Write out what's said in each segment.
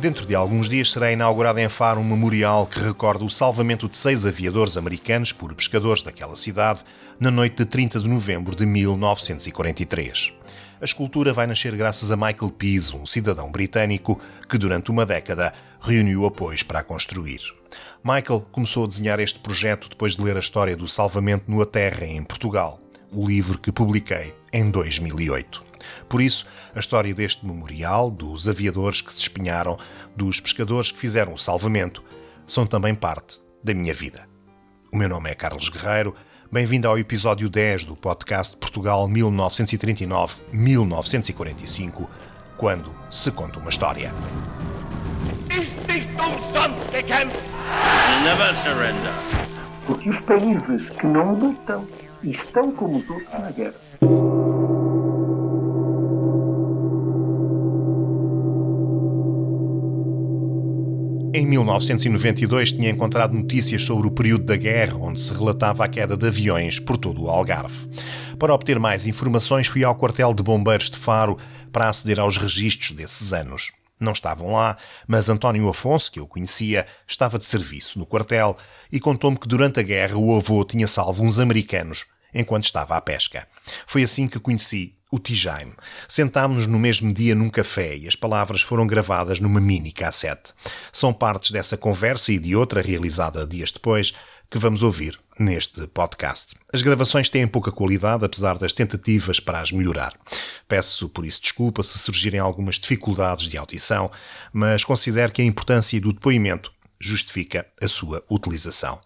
Dentro de alguns dias será inaugurado em Faro um memorial que recorda o salvamento de seis aviadores americanos por pescadores daquela cidade na noite de 30 de novembro de 1943. A escultura vai nascer graças a Michael Pease, um cidadão britânico que durante uma década reuniu apoios para a construir. Michael começou a desenhar este projeto depois de ler a história do salvamento no Terra em Portugal, o livro que publiquei em 2008. Por isso, a história deste memorial, dos aviadores que se espinharam, dos pescadores que fizeram o salvamento, são também parte da minha vida. O meu nome é Carlos Guerreiro Bem-vindo ao episódio 10 do podcast Portugal 1939-1945, quando se conta uma história. Porque os países que não lutam estão como os outros na guerra. Em 1992 tinha encontrado notícias sobre o período da guerra, onde se relatava a queda de aviões por todo o Algarve. Para obter mais informações, fui ao quartel de bombeiros de Faro para aceder aos registros desses anos. Não estavam lá, mas António Afonso, que eu conhecia, estava de serviço no quartel e contou-me que durante a guerra o avô tinha salvo uns americanos enquanto estava à pesca. Foi assim que conheci o Tijaime. Sentámos-nos no mesmo dia num café e as palavras foram gravadas numa mini cassete. São partes dessa conversa e de outra realizada dias depois que vamos ouvir neste podcast. As gravações têm pouca qualidade, apesar das tentativas para as melhorar. Peço por isso desculpa se surgirem algumas dificuldades de audição, mas considero que a importância do depoimento justifica a sua utilização.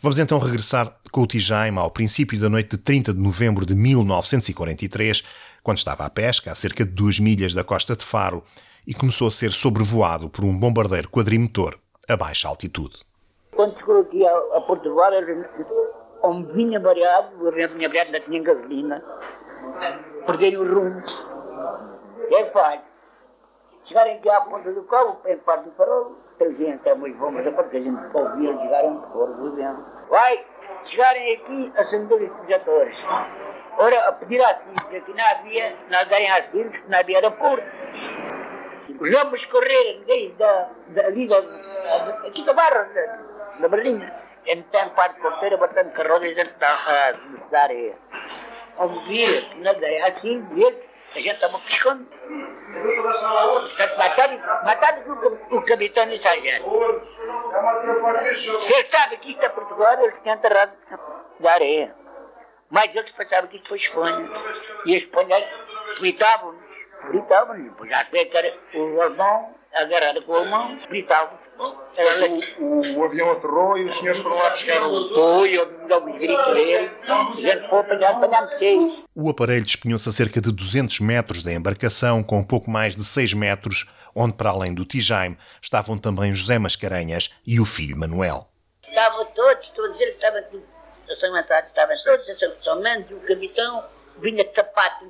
Vamos então regressar com o Tijaime ao princípio da noite de 30 de novembro de 1943, quando estava à pesca a cerca de duas milhas da costa de Faro e começou a ser sobrevoado por um bombardeiro quadrimotor a baixa altitude. Quando chegou aqui a, a Portugal, onde vinha variado, a vinha variado, não tinha gasolina, perderem o rumo. É fácil. Chegarem aqui à ponta do cabo, em parte do farol, a é muito bom, mas é porque a gente ouvia chegarem fora do vento. Vai chegarem aqui, acender os projetores. Ora, a pedir a ciência que não havia, não às tiros, que não havia aeroporto. Os homens correrem desde a, da, ali da, aqui da barra, da, da Berlinda. Então, parte de porteira, botando carroças dentro da, da areia. Onde vira, que não dei assim, ver a gente estava pescando. Portanto, mataram, mataram o, o capitão e o sargento. Você sabe que isto é Eles eles era o o avião aterrou e os senhores foram lá buscar o. Foi, eu dou os gritos dele. A gente foi apanhar, apanhamos seis. O aparelho despenhou-se a cerca de 200 metros da embarcação, com pouco mais de 6 metros, onde, para além do Tijaime, estavam também José Mascarenhas e o filho Manuel. Estavam todos, estou a dizer que estavam tudo assamentados, estavam todos, somente o capitão vinha de sapatos,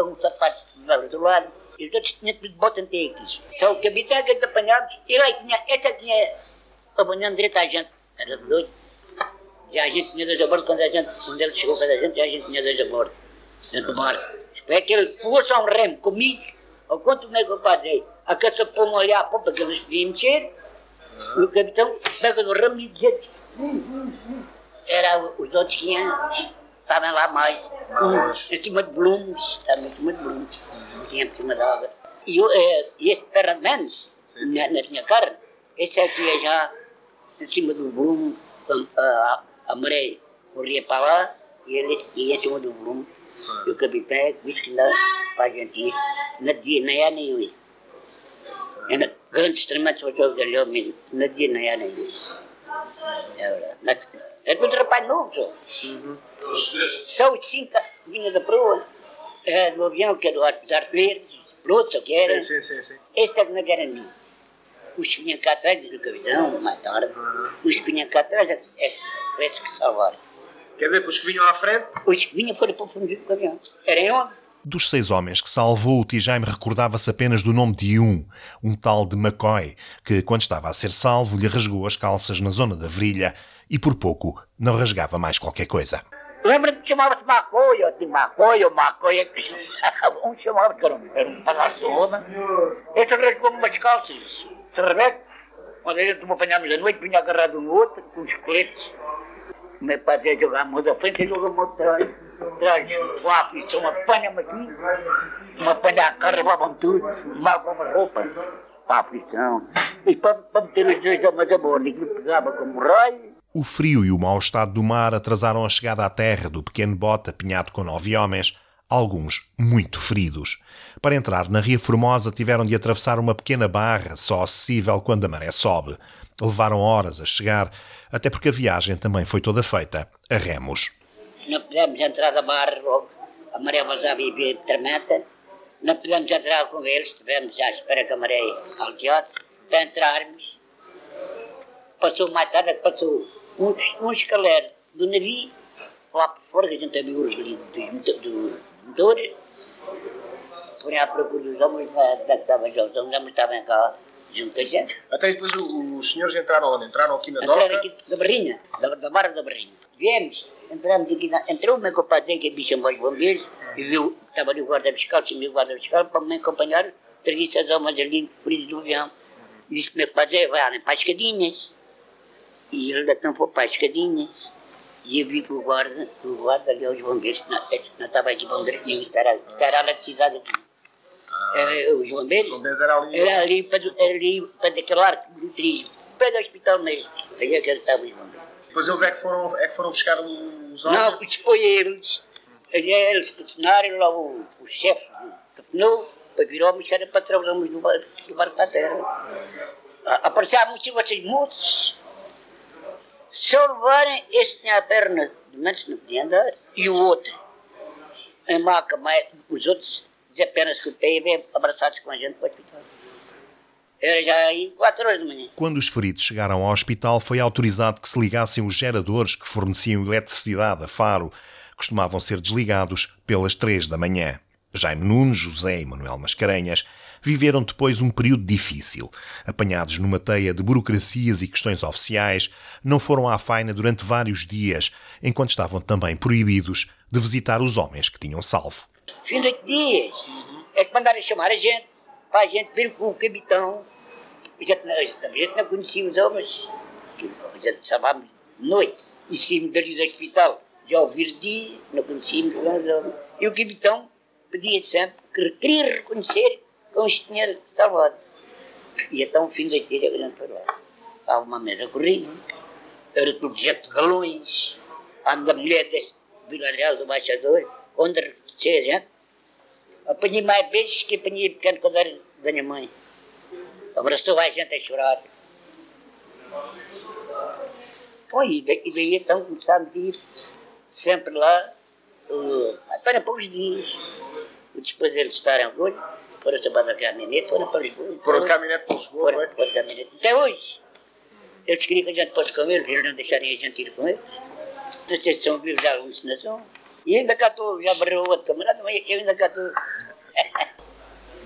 um sapato do lado os outros tinham tudo bota até aqui. Então o capitão que eles apanhámos, ele aí tinha, essa tinha apanhando direito a gente. Era doido. Já a gente tinha dois a bordo, quando, a gente, quando ele chegou para a gente, já a gente tinha dois a bordo. Dentro do barco. É que ele pôs um remo comigo, ao quanto nego vai dizer, a caça pôr um olhar para popa que eles podiam mexer, e o capitão pega do ramo e diz, hum, hum, era os outros que iam, estavam lá mais, um, em cima de blumes, estavam em cima de blumes tinha por cima da água. E, eu, é, e esse perna de menos, na, na minha carne, esse aqui é já em cima do volume, a, a, a maré corria para lá e ele ia em cima do volume. E o capitão disse que não, para a gente ir, não dia nem é nem isso. É grande extremamente o jogo dele, mesmo, não dia nem é nem isso. É verdade. É tudo novo, só. Uhum. Só os cinco vinha da proa é, do avião, que era dos artilheiros, pilotos, que era. Sim, sim, sim. Esse era na Guarani. Os que vinham cá atrás do capitão, mais tarde, uhum. os que vinham cá atrás, é, é, parece que salvaram. Quer dizer os que vinham à frente? Os que vinham foram para fugir do avião. Eram 11. Dos seis homens que salvou, o Tijaime recordava-se apenas do nome de um, um tal de McCoy, que, quando estava a ser salvo, lhe rasgou as calças na zona da virilha e, por pouco, não rasgava mais qualquer coisa. Lembra-me que chamava-se Macoia, Macoia, Macoia. um chamava que era um, era um palhaçona. Esse rasgou-me umas calças, se rebete. Quando a gente me apanhámos à noite, vinha agarrado um outro, com os coletes. O meu pai ia jogar a mão da frente e jogou-me atrás. Atrás, com a aflição, apanha-me aqui. Me apanha a cara, levavam tudo, levavam a roupa. Para a aflição. E para, para meter os dois homens a bordo, e que pegava como raio. O frio e o mau estado do mar atrasaram a chegada à terra do pequeno bote apinhado com nove homens, alguns muito feridos. Para entrar na Ria Formosa tiveram de atravessar uma pequena barra, só acessível quando a maré sobe. Levaram horas a chegar, até porque a viagem também foi toda feita a remos. Não pudemos entrar da barra a maré vazava e tormenta. Não pudemos entrar com eles, estivemos à espera que a maré alteasse, para entrarmos. Passou mais tarde, passou um, um escalero do navio, lá por fora, que a gente viu os dos do motores, foram à procura dos homens, da que estavam já, os homens estavam cá, junto com a gente. Até depois o- os senhores entraram onde? Entraram aqui na Entraram doca? aqui da barrinha, da, da barra da barrinha. Viemos, entramos aqui, na, entrou o meu compadre que me chamou os bombeiros, e viu, estava ali o guarda fiscal, chamei o guarda fiscal para me acompanhar, traguei as almas ali, feridos do avião. E disse que o meu compadre vai lá para as escadinhas. E ele então foi para as escadinhas. E eu vi que o guarda, o guarda ali aos bombeiros, não, não estava aqui bombeiros nenhum, a eletricidade aqui. Eh, os bombeiros. Os bombeiros era ali. Era ali para, era ali para daquele arco do trilho, pé do hospital mesmo. Aí é que ele estava os bombeiros. Depois eles é que foram, é que foram buscar os homens. Não, depois eles, eles telefonaram lá o, o chefe, telefonou, para virou mas que era para trabalharmos no barco, no barco para a terra. A- Apareceram se vocês moços, se eu levarem, esse tinha a perna, de menos não podia andar, e o outro, em maca, mas os outros, de apenas com o pé, e vêm abraçados com a gente para o hospital. Era já aí, quatro horas da manhã. Quando os feridos chegaram ao hospital, foi autorizado que se ligassem os geradores que forneciam eletricidade a Faro. Costumavam ser desligados pelas três da manhã. Jaime Nunes, José e Manuel Mascarenhas viveram depois um período difícil. Apanhados numa teia de burocracias e questões oficiais, não foram à faina durante vários dias, enquanto estavam também proibidos de visitar os homens que tinham salvo. fim de oito dias, é que mandaram chamar a gente, para a gente vir com o capitão. A gente, a gente não conhecia os homens, a gente de noite, e saímos dali do hospital, já ouvir dia, não conhecíamos os homens. E o capitão pedia sempre que queria reconhecer que os tinha salvado. E então, fim oito dias, a foi lá. Estava uma mesa corrida, era tudo gente de galões, anda mulher desse Vila Real do Baixador, onde reconhecer gente. Apanhei mais vezes que apanhei pequeno quando era da minha mãe. Abraçou a gente a chorar. Foi, e daí, e então começámos a ir sempre lá, uh, para poucos dias. Depois eles estarem agora, foram se a caminhonete, foram para Lisboa. Foram de caminhonete para Lisboa, Foram, foram de caminhonete. Até hoje. Eles queriam que a gente fosse com eles, eles não deixarem a gente ir com eles. Não sei se são vivos não são. E ainda cá estou, já morreu outro camarada, mas eu ainda cá estou.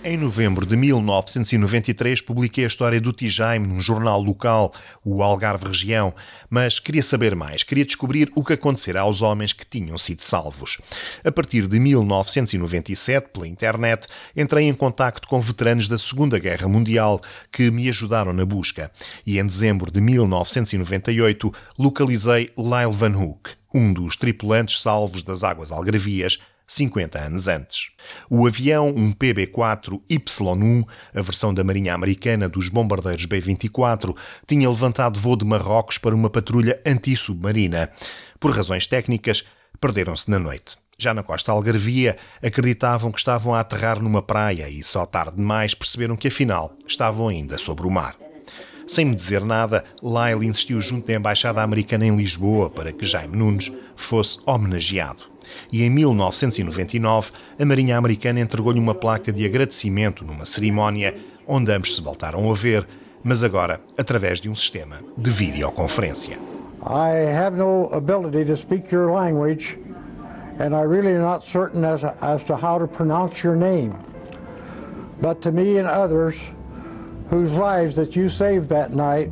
Em novembro de 1993 publiquei a história do Tijaime num jornal local, o Algarve Região, mas queria saber mais, queria descobrir o que acontecerá aos homens que tinham sido salvos. A partir de 1997, pela internet, entrei em contacto com veteranos da Segunda Guerra Mundial que me ajudaram na busca e em dezembro de 1998 localizei Lyle Van Hook, um dos tripulantes salvos das águas algravias 50 anos antes. O avião, um PB-4 Y-1, a versão da Marinha Americana dos bombardeiros B-24, tinha levantado voo de Marrocos para uma patrulha anti-submarina. Por razões técnicas, perderam-se na noite. Já na costa algarvia, acreditavam que estavam a aterrar numa praia e só tarde demais perceberam que afinal estavam ainda sobre o mar. Sem me dizer nada, Lyle insistiu junto da Embaixada Americana em Lisboa para que Jaime Nunes fosse homenageado. E em 1999, a Marinha Americana entregou-lhe uma placa de agradecimento numa cerimónia onde ambos se voltaram a ver, mas agora através de um sistema de videoconferência. I have no ability to speak your language, and I really am not certain as, as to how to pronounce your name. But to me and others whose lives that you saved that night,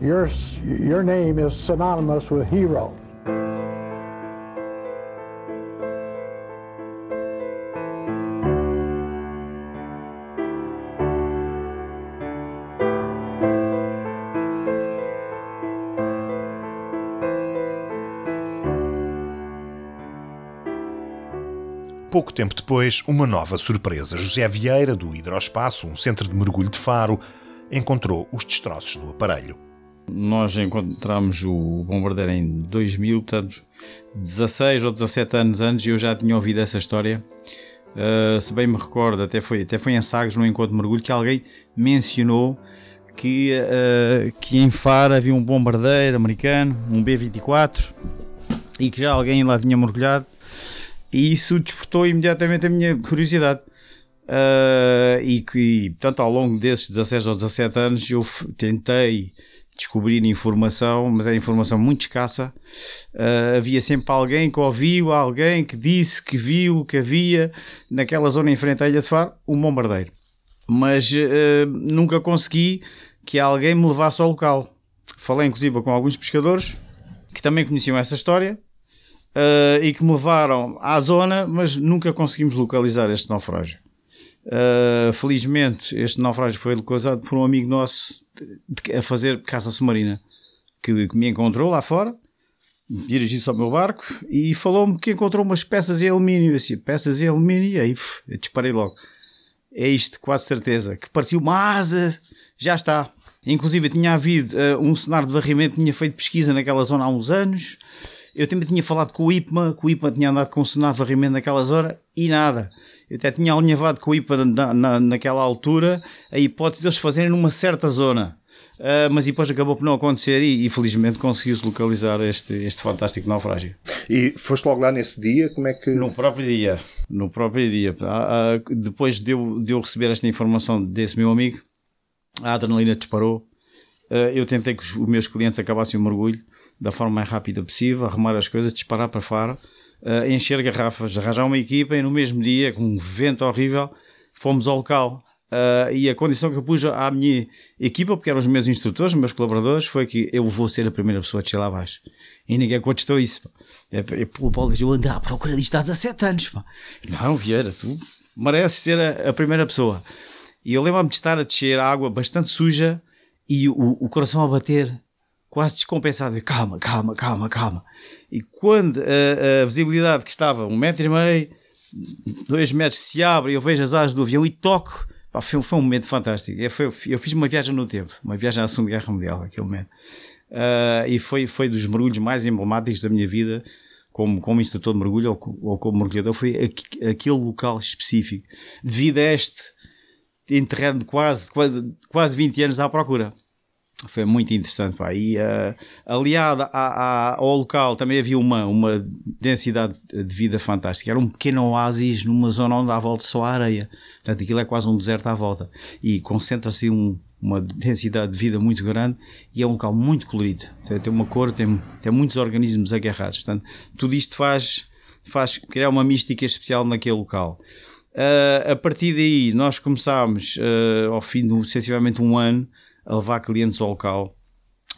your, your name is synonymous with hero. Pouco tempo depois, uma nova surpresa. José Vieira, do Hidroespaço, um centro de mergulho de Faro, encontrou os destroços do aparelho. Nós encontramos o bombardeiro em 2000, portanto, 16 ou 17 anos antes, eu já tinha ouvido essa história. Uh, se bem me recordo, até foi, até foi em Sagres, num encontro de mergulho, que alguém mencionou que, uh, que em Faro havia um bombardeiro americano, um B-24, e que já alguém lá tinha mergulhado, e isso despertou imediatamente a minha curiosidade. Uh, e que, portanto, ao longo desses 16 ou 17 anos, eu tentei descobrir informação, mas é informação muito escassa. Uh, havia sempre alguém que ouviu, alguém que disse que viu que havia naquela zona em frente à Ilha de Faro um bombardeiro. Mas uh, nunca consegui que alguém me levasse ao local. Falei inclusive com alguns pescadores que também conheciam essa história uh, e que me levaram à zona, mas nunca conseguimos localizar este naufrágio. felizmente, este naufrágio foi localizado por um amigo nosso a fazer caça submarina, que, que me encontrou lá fora, dirigiu-se ao meu barco e falou-me que encontrou umas peças em alumínio. Assim, peças em alumínio, e aí puf, disparei logo. É isto, quase certeza. Que parecia uma asa, já está. Inclusive, tinha havido uh, um cenário de varrimento, tinha feito pesquisa naquela zona há uns anos. Eu também tinha falado com o IPMA, que o IPMA tinha andado com de varrimento naquela zona e nada. Eu até tinha alinhavado com o IPA na, na, naquela altura a hipótese de eles fazerem numa certa zona. Uh, mas depois acabou por não acontecer e, e felizmente conseguiu-se localizar este, este fantástico naufrágio. E foste logo lá nesse dia? Como é que. No próprio dia. No próprio dia. Ah, depois de eu, de eu receber esta informação desse meu amigo, a adrenalina disparou. eu tentei que os, os meus clientes acabassem o mergulho da forma mais rápida possível, arrumar as coisas, disparar para fora uh, encher garrafas, arranjar uma equipa e no mesmo dia, com um vento horrível, fomos ao local. Uh, e a condição que eu pus à minha equipa, porque eram os meus instrutores, os meus colaboradores, foi que eu vou ser a primeira pessoa a descer lá abaixo. E ninguém contestou isso. É, é, o Paulo diz: Eu ando à procura disto há 17 anos. Pá. Não, Vieira, tu mereces ser a, a primeira pessoa. E eu lembro-me de estar a descer a água bastante suja e o, o coração a bater, quase descompensado. calma, calma, calma, calma. E quando a, a visibilidade que estava um metro e meio, dois metros se abre eu vejo as asas do avião e toco, pá, foi, foi, um momento fantástico. Eu, foi, eu, fiz uma viagem no tempo, uma viagem à Segunda Guerra Mundial, aquele momento. Uh, e foi, foi dos mergulhos mais emblemáticos da minha vida como, como instrutor de mergulho ou, ou como mergulhador, foi aqu, aquele local específico, devido a este enterrado de quase, quase, quase 20 anos à procura. Foi muito interessante. Pá. E uh, aliado a, a, ao local também havia uma, uma densidade de vida fantástica. Era um pequeno oásis numa zona onde à volta só há areia. Portanto, aquilo é quase um deserto à volta. E concentra-se um, uma densidade de vida muito grande e é um local muito colorido. Tem uma cor, tem, tem muitos organismos agarrados. Portanto, tudo isto faz, faz criar uma mística especial naquele local. Uh, a partir daí, nós começámos, uh, ao fim de sensivelmente um ano, a levar clientes ao local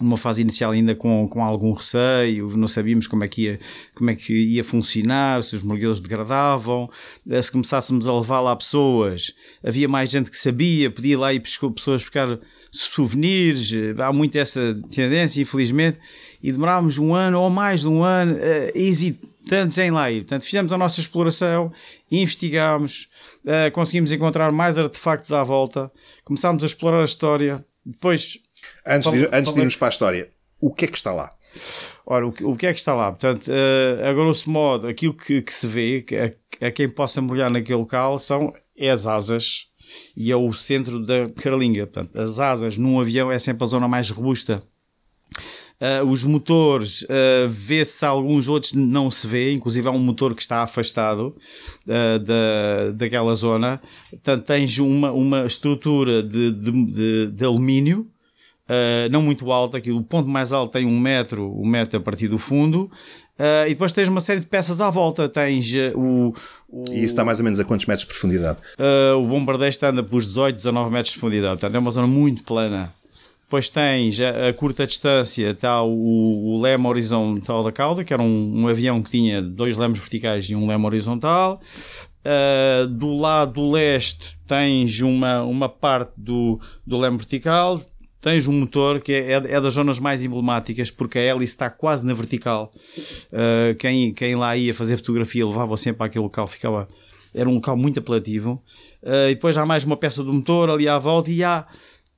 numa fase inicial ainda com, com algum receio, não sabíamos como é que ia, como é que ia funcionar, se os mergulhos degradavam, eh, se começássemos a levar lá pessoas, havia mais gente que sabia, podia lá ir pessoas buscar souvenirs, eh, há muito essa tendência, infelizmente, e demorámos um ano ou mais de um ano uh, hesitantes em lá ir. Portanto, fizemos a nossa exploração, investigámos, uh, conseguimos encontrar mais artefactos à volta, começámos a explorar a história, depois. Antes, de, antes de irmos para a história, o que é que está lá? Ora, o, o que é que está lá? Portanto, uh, a grosso modo, aquilo que, que se vê, que a, a, quem possa mergulhar naquele local, são é as asas e é o centro da caralinga. Portanto, as asas num avião é sempre a zona mais robusta. Uh, os motores, uh, vê-se alguns outros não se vê, inclusive há um motor que está afastado uh, da, daquela zona. Portanto, tens uma, uma estrutura de, de, de, de alumínio, Uh, não muito alta, aqui o ponto mais alto tem um metro, um metro a partir do fundo, uh, e depois tens uma série de peças à volta. Tens uh, o, o, E isso está mais ou menos a quantos metros de profundidade? o bombardeio está anda pelos 18, 19 metros de profundidade, portanto é uma zona muito plana. Depois tens a, a curta distância, está o, o leme horizontal da cauda, que era um, um, avião que tinha dois lemes verticais e um leme horizontal. Uh, do lado leste tens uma, uma parte do, do leme vertical, tens um motor que é, é das zonas mais emblemáticas porque a hélice está quase na vertical. Uh, quem, quem lá ia fazer fotografia levava sempre àquele local, ficava. Era um local muito apelativo. Uh, e depois há mais uma peça do motor ali à volta e há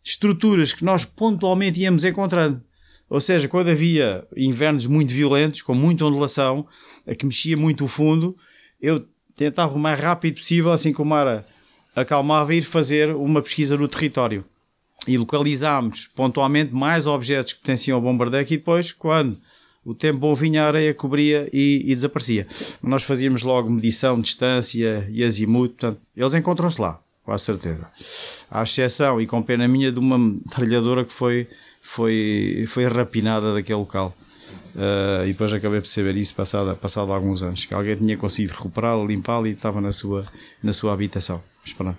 estruturas que nós pontualmente íamos encontrando. Ou seja, quando havia invernos muito violentos, com muita ondulação, a que mexia muito o fundo, eu tentava o mais rápido possível, assim como era acalmava, ir fazer uma pesquisa no território. E localizámos pontualmente mais objetos que pertenciam ao bombardeio e depois, quando o tempo bom vinha, a areia cobria e, e desaparecia. Nós fazíamos logo medição, distância e azimuth, portanto, eles encontram-se lá, a certeza. À exceção, e com pena minha, de uma metralhadora que foi, foi, foi rapinada daquele local. Uh, e depois acabei por saber isso passado, passado alguns anos, que alguém tinha conseguido recuperá-la, limpá-la e estava na sua, na sua habitação. Mas.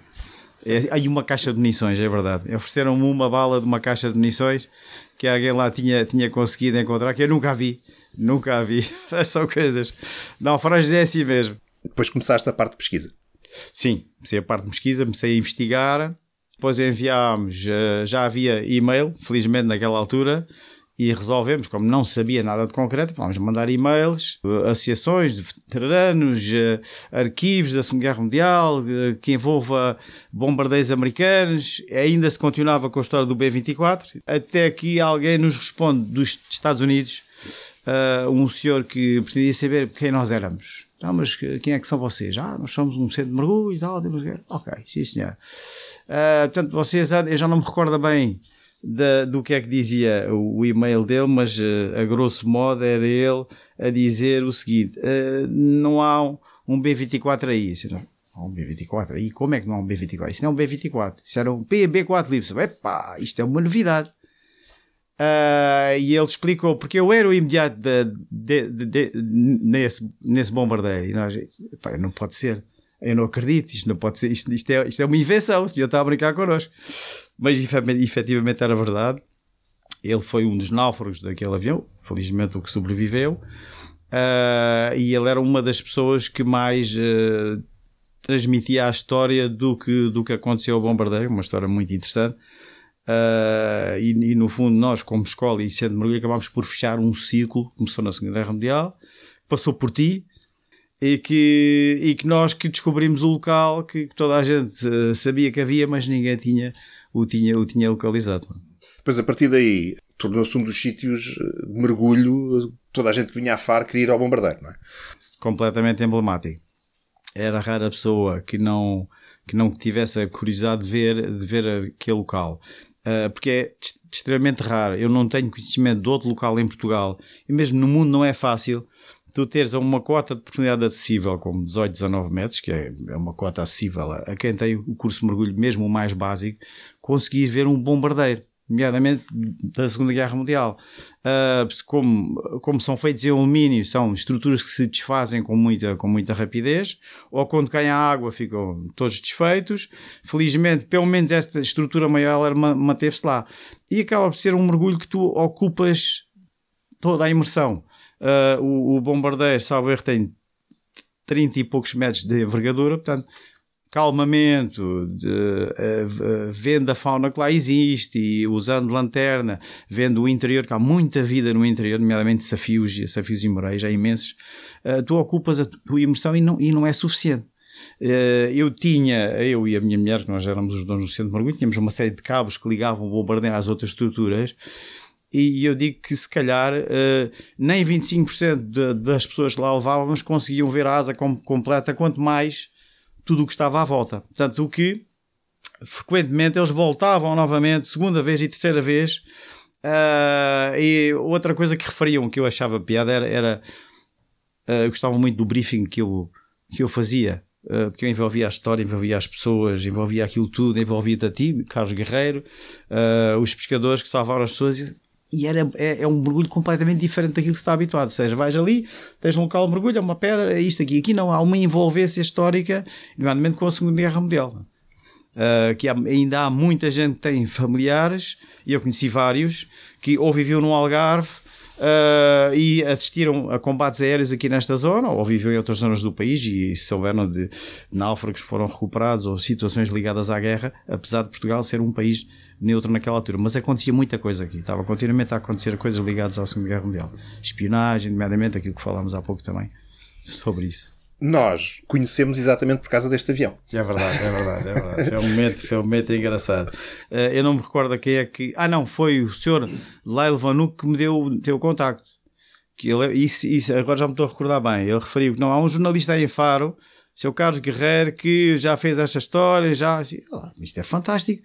É, aí uma caixa de munições, é verdade. Ofereceram-me uma bala de uma caixa de munições que alguém lá tinha, tinha conseguido encontrar, que eu nunca a vi. Nunca a vi. São coisas. Naufrágios é assim mesmo. Depois começaste a parte de pesquisa. Sim, comecei a parte de pesquisa, comecei a investigar. Depois enviámos, eh, já havia e-mail, felizmente naquela altura, e resolvemos, como não sabia nada de concreto, vamos mandar e-mails, associações de veteranos, eh, arquivos da Segunda Guerra Mundial, eh, que envolva bombardeios americanos. Ainda se continuava com a história do B-24, até que alguém nos responde dos Estados Unidos, um senhor que pretendia saber quem nós éramos. Ah, mas quem é que são vocês? Ah, nós somos um centro de mergulho e tal. Ok, sim senhor. Uh, portanto, vocês, eu já não me recordo bem do que é que dizia o, o e-mail dele, mas uh, a grosso modo era ele a dizer o seguinte: uh, não há um, um B24 aí. Não, há um B24 aí? Como é que não há um B24? Isso não é um B24, isso era um PB4 livre. Epá, isto é uma novidade. Uh, e ele explicou porque eu era o imediato de, de, de, nesse, nesse bombardeio. E nós, epá, não pode ser. Eu não acredito, isto não pode ser, isto, isto, é, isto é uma invenção, o senhor está a brincar connosco. Mas efetivamente era verdade. Ele foi um dos náufragos daquele avião, felizmente o que sobreviveu. Uh, e ele era uma das pessoas que mais uh, transmitia a história do que, do que aconteceu ao bombardeio, uma história muito interessante. Uh, e, e, no fundo, nós, como escola e sendo mergulho, acabámos por fechar um ciclo, começou na Segunda Guerra Mundial, passou por ti, e que, e que nós que descobrimos o local que toda a gente uh, sabia que havia, mas ninguém tinha, o, tinha, o tinha localizado. Pois a partir daí tornou-se um dos sítios de mergulho, toda a gente que vinha a Faro queria ir ao bombardeiro, não é? Completamente emblemático. Era rara pessoa que não, que não tivesse a curiosidade de ver, de ver aquele local. Uh, porque é extremamente raro. Eu não tenho conhecimento de outro local em Portugal e mesmo no mundo não é fácil tu teres uma cota de profundidade acessível, como 18, 19 metros, que é, é uma cota acessível a, quem tem o curso de mergulho, mesmo o mais básico, conseguir ver um bombardeiro, nomeadamente da Segunda Guerra Mundial. Uh, como, como são feitos em alumínio, são estruturas que se desfazem com muita, com muita rapidez, ou quando cai a água ficam todos desfeitos. Felizmente, pelo menos esta estrutura maior manteve-se lá. E acaba por ser um mergulho que tu ocupas toda a imersão. Uh, o, o bombardeiro, salvo erro, tem 30 e poucos metros de envergadura, portanto, calmamento, de, uh, vendo a fauna que lá existe e usando lanterna, vendo o interior, que há muita vida no interior, nomeadamente desafios, desafios e morais, há imensos, uh, tu ocupas a tua imersão e não, e não é suficiente. Eu tinha, eu e a minha mulher, que nós éramos os donos do centro de mergulho, tínhamos uma série de cabos que ligavam o bombardeiro às outras estruturas e eu digo que se calhar nem 25% de, das pessoas que lá levávamos conseguiam ver a asa com, completa, quanto mais tudo o que estava à volta. Portanto, o que frequentemente eles voltavam novamente, segunda vez e terceira vez. Uh, e outra coisa que referiam que eu achava piada era, era uh, gostavam muito do briefing que eu, que eu fazia. Uh, porque eu envolvia a história, envolvia as pessoas, envolvia aquilo tudo, envolvia-te a ti, Carlos Guerreiro, os pescadores que salvaram as pessoas era, é, é, um mergulho completamente diferente daquilo que se está habituado. Ou seja, vais ali, tens um local de mergulho, é uma pedra, é isto aqui. Aqui não, há uma envolvência histórica, nomeadamente com a Segunda Guerra Mundial. Uh, que há, ainda há muita gente que tem familiares, e eu conheci vários, que ou viviam no Algarve, uh, e assistiram a combates aéreos aqui nesta zona, ou viviam em outras zonas do país e souberam de náufragos que foram recuperados ou situações ligadas à guerra, apesar de Portugal ser um país neutro naquela altura. Mas acontecia muita coisa aqui, estava continuamente a acontecer coisas ligadas à Segunda Guerra Mundial. Espionagem, nomeadamente aquilo que falámos há pouco também sobre isso nós conhecemos exatamente por causa deste avião. É verdade, é verdade, é verdade. Foi um momento, foi um momento engraçado. Uh, eu não me recordo quem é que. Ah, não, foi o senhor Lyle Vanuc que me deu o teu contacto. Que ele, isso, isso, agora já me estou a recordar bem. Ele referiu que não há um jornalista aí em Faro, seu Carlos Guerreiro, que já fez esta história, já. Assim, isto é fantástico.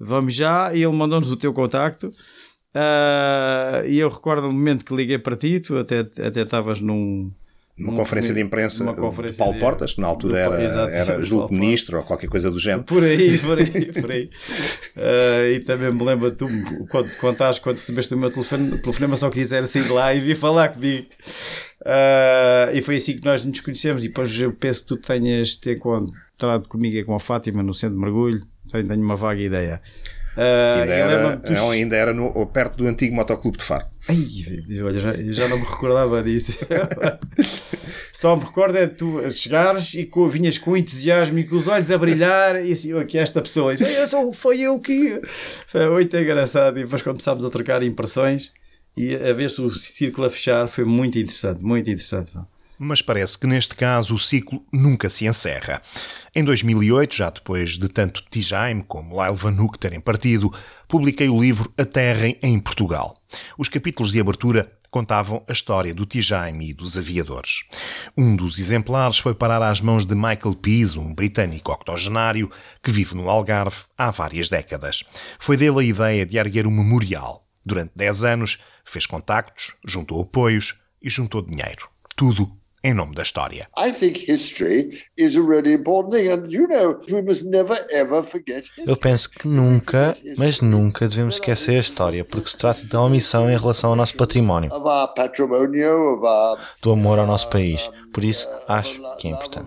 Vamos já. E ele mandou-nos o teu contacto. Uh, e eu recordo o momento que liguei para ti, tu até, até estavas num numa conferência de imprensa de Paulo de... Portas, que na altura era, exato, era julgo ministro ou qualquer coisa do género. Por aí, por aí, por aí. uh, e também me lembro, tu quando contaste, quando recebeste o meu telefone, telefonema, só quiser sair de lá e vir falar comigo. Uh, e foi assim que nós nos conhecemos. E depois eu penso que tu tenhas ter encontrado comigo com a Fátima no centro de mergulho. Tenho, tenho uma vaga ideia. Uh, ainda, era, tu... ainda era no, perto do antigo motoclube de Faro. Ai, olha, já, já não me recordava disso. Só me recordo é tu chegares e vinhas com entusiasmo e com os olhos a brilhar e assim, aqui esta pessoa. Eu sou, foi eu que. Foi muito engraçado. E depois começámos a trocar impressões e a ver se o círculo a fechar foi muito interessante, muito interessante. Mas parece que neste caso o ciclo nunca se encerra. Em 2008, já depois de tanto Tijaime como Lyle Vanuc terem partido, publiquei o livro A Terra em Portugal. Os capítulos de abertura contavam a história do Tijaime e dos aviadores. Um dos exemplares foi parar às mãos de Michael Pease, um britânico octogenário que vive no Algarve há várias décadas. Foi dele a ideia de erguer um memorial. Durante 10 anos, fez contactos, juntou apoios e juntou dinheiro. Tudo em nome da história. Eu penso que nunca, mas nunca devemos esquecer a história, porque se trata de uma missão em relação ao nosso património, do amor ao nosso país. Por isso, acho que é importante.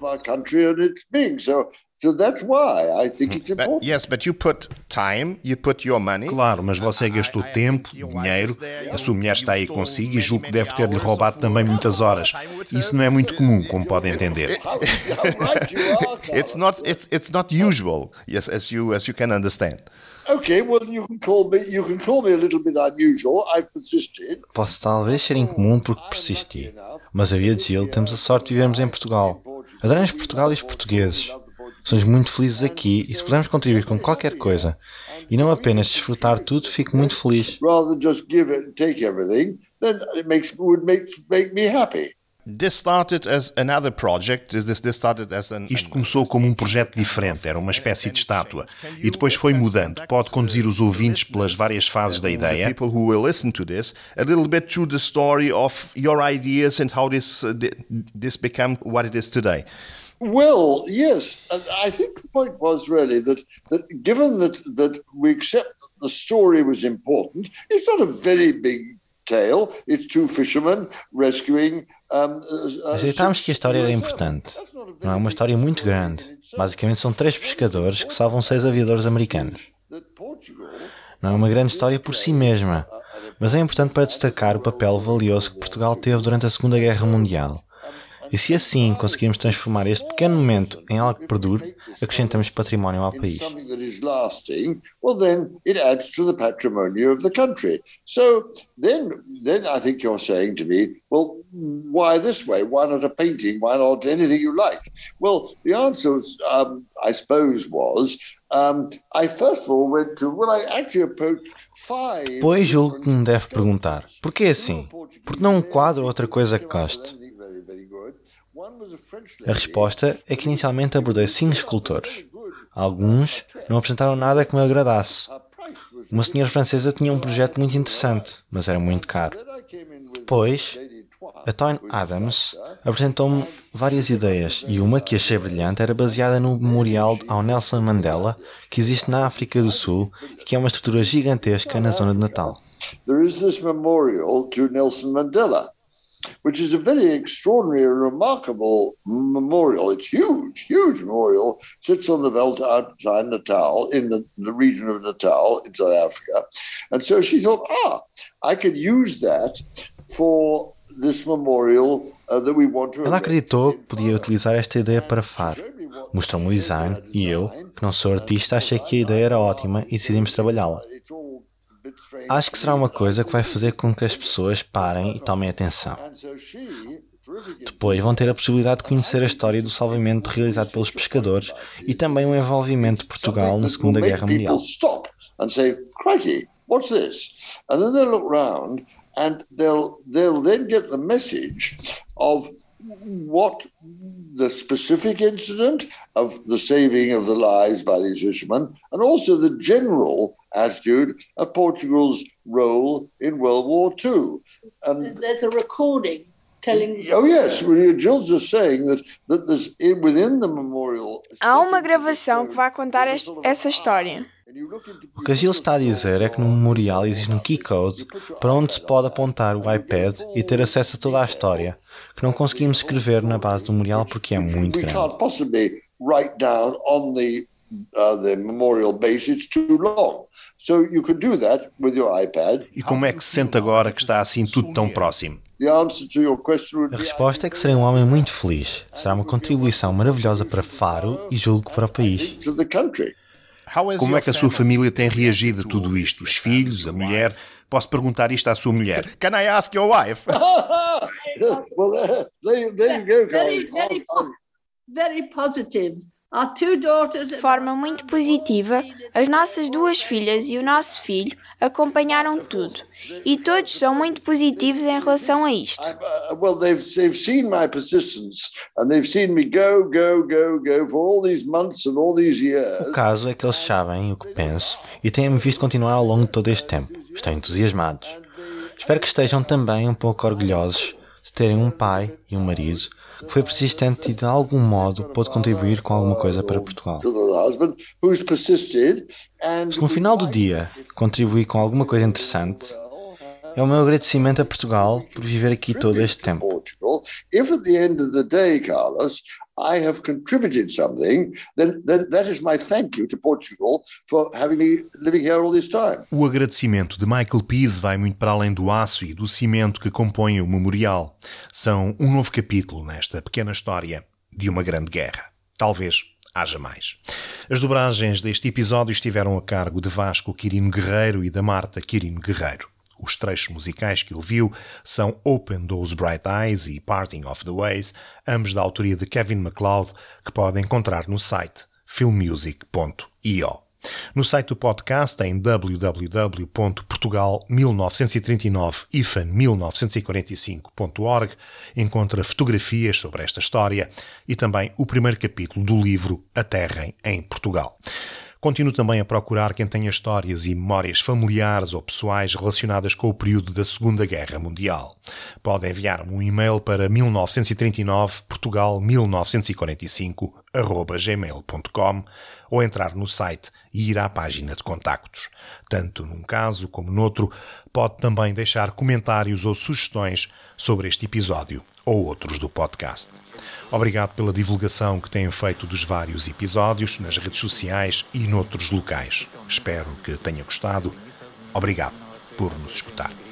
So that's why I think it's important. But, yes, but you put time, you put your money. Claro, mas você gastou tempo, dinheiro, a sua mulher está aí consigo e julgo que deve ter-lhe roubado também muitas horas. Isso não é muito comum, como pode entender. it's not it's it's not usual, yes, as you as you can understand. Okay, well you can call me you can call me a little bit unusual. I've persisted. Posso talvez ser incomum porque persisti, mas havia de dizer, temos a sorte de vivermos em Portugal. Adoramos Portugal e os portugueses. Somos muito felizes aqui e se pudermos contribuir com qualquer coisa e não apenas desfrutar tudo, fico muito feliz. Isto começou como um projeto diferente, era uma espécie de estátua, e depois foi mudando. Pode conduzir os ouvintes pelas várias fases da ideia. People who will listen to this a little bit through the story of your ideas and how this this became what it is today. Well, yes. I think the point was really that, that given that, that we accept that the story was important, it's not a very big tale. It's two fishermen rescuing. Um, Aceitámos que a história era importante. Não é uma história muito grande. Basicamente são três pescadores que salvam seis aviadores americanos. Não é uma grande história por si mesma, mas é importante para destacar o papel valioso que Portugal teve durante a Segunda Guerra Mundial e se assim conseguirmos transformar este pequeno momento em algo que perdure, acrescentamos património ao país. Well, then it adds to the patrimony of the country. So then, then I think you're saying to me, well, why this way? Why not a painting? Why not anything you like? Well, the answer, um, I suppose, was um, I first of all went to, well, I actually approached five. Pois julgo que me deve perguntar, porquê assim? Porque não um quadro ou outra coisa que goste? A resposta é que inicialmente abordei cinco escultores. Alguns não apresentaram nada que me agradasse. Uma senhora francesa tinha um projeto muito interessante, mas era muito caro. Depois, a Toyn Adams apresentou-me várias ideias e uma que achei brilhante era baseada no memorial ao Nelson Mandela que existe na África do Sul e que é uma estrutura gigantesca na zona de Natal. There is this memorial to Nelson Mandela which is a very extraordinary and remarkable memorial. It's huge, huge memorial. Sits on the veldt outside Natal, in the, the region of Natal in South Africa. And so she thought, ah, I could use that for this memorial uh, that we want to Ela acreditou que podia utilizar esta ideia para Faro. Mostrou-me o design e eu, que não sou artista, achei que a ideia era ótima e decidimos trabalhá-la. Acho que será uma coisa que vai fazer com que as pessoas parem e tomem atenção. Depois vão ter a possibilidade de conhecer a história do salvamento realizado pelos pescadores e também o envolvimento de Portugal na Segunda Guerra Mundial. and then they'll they'll then get the message of what the specific incident of the saving of the lives by these fishermen, and also the general attitude of Portugal's role in World War II. And There's a recording telling the oh yes, well, Jill's just saying that that there's in- within the memorial. Há uma gravação que vai contar este- essa história. O que a Gil está a dizer é que no memorial existe um key code para onde se pode apontar o iPad e ter acesso a toda a história, que não conseguimos escrever na base do memorial porque é muito we grande. can't possibly write down on the uh, the memorial base. It's too long. So you could do that with your iPad. E como é que se sente agora que está assim tudo tão próximo? The answer to your question would A resposta é que serei um homem muito feliz. Será uma contribuição maravilhosa para Faro e julgo para o país. Como é que a sua família tem reagido a tudo isto? Os filhos, a mulher? Posso perguntar isto à sua mulher? Can I ask your wife? well, uh, there, you go, very, very, very positive. Our two daughters De forma muito positiva, as nossas duas filhas e o nosso filho acompanharam tudo. E todos são muito positivos em relação a isto. Uh, well, they've they've seen my persistence and they've seen me go, go, go, go for all these months and all these years. O caso é que eles sabem o que penso e têm-me visto continuar ao longo de todo este tempo. Estão entusiasmados. Espero que estejam também um pouco orgulhosos de terem um pai e um marido foi persistente e de algum modo pôde contribuir com alguma coisa para Portugal. Se no final do dia contribuí com alguma coisa interessante, é o meu agradecimento a Portugal por viver aqui todo este tempo. Portugal. If at the end of the day, Carlos, I have contributed something, then, then that is my thank you to Portugal for having me living here all this time. O agradecimento de Michael Pease vai muito para além do aço e do cimento que compõem o memorial. São um novo capítulo nesta pequena história de uma grande guerra. Talvez haja mais. As dobragens deste episódio estiveram a cargo de Vasco Quirino Guerreiro e da Marta Quirino Guerreiro. Os trechos musicais que ouviu são Open Those Bright Eyes e Parting of the Ways, ambos da autoria de Kevin MacLeod, que pode encontrar no site filmmusic.io. No site do podcast em www.portugal1939-1945.org encontra fotografias sobre esta história e também o primeiro capítulo do livro Aterrem em Portugal. Continuo também a procurar quem tenha histórias e memórias familiares ou pessoais relacionadas com o período da Segunda Guerra Mundial. Pode enviar-me um e-mail para 1939 portugal 1945 gmail.com ou entrar no site e ir à página de contactos. Tanto num caso como noutro, pode também deixar comentários ou sugestões sobre este episódio ou outros do podcast. Obrigado pela divulgação que têm feito dos vários episódios nas redes sociais e noutros locais. Espero que tenha gostado. Obrigado por nos escutar.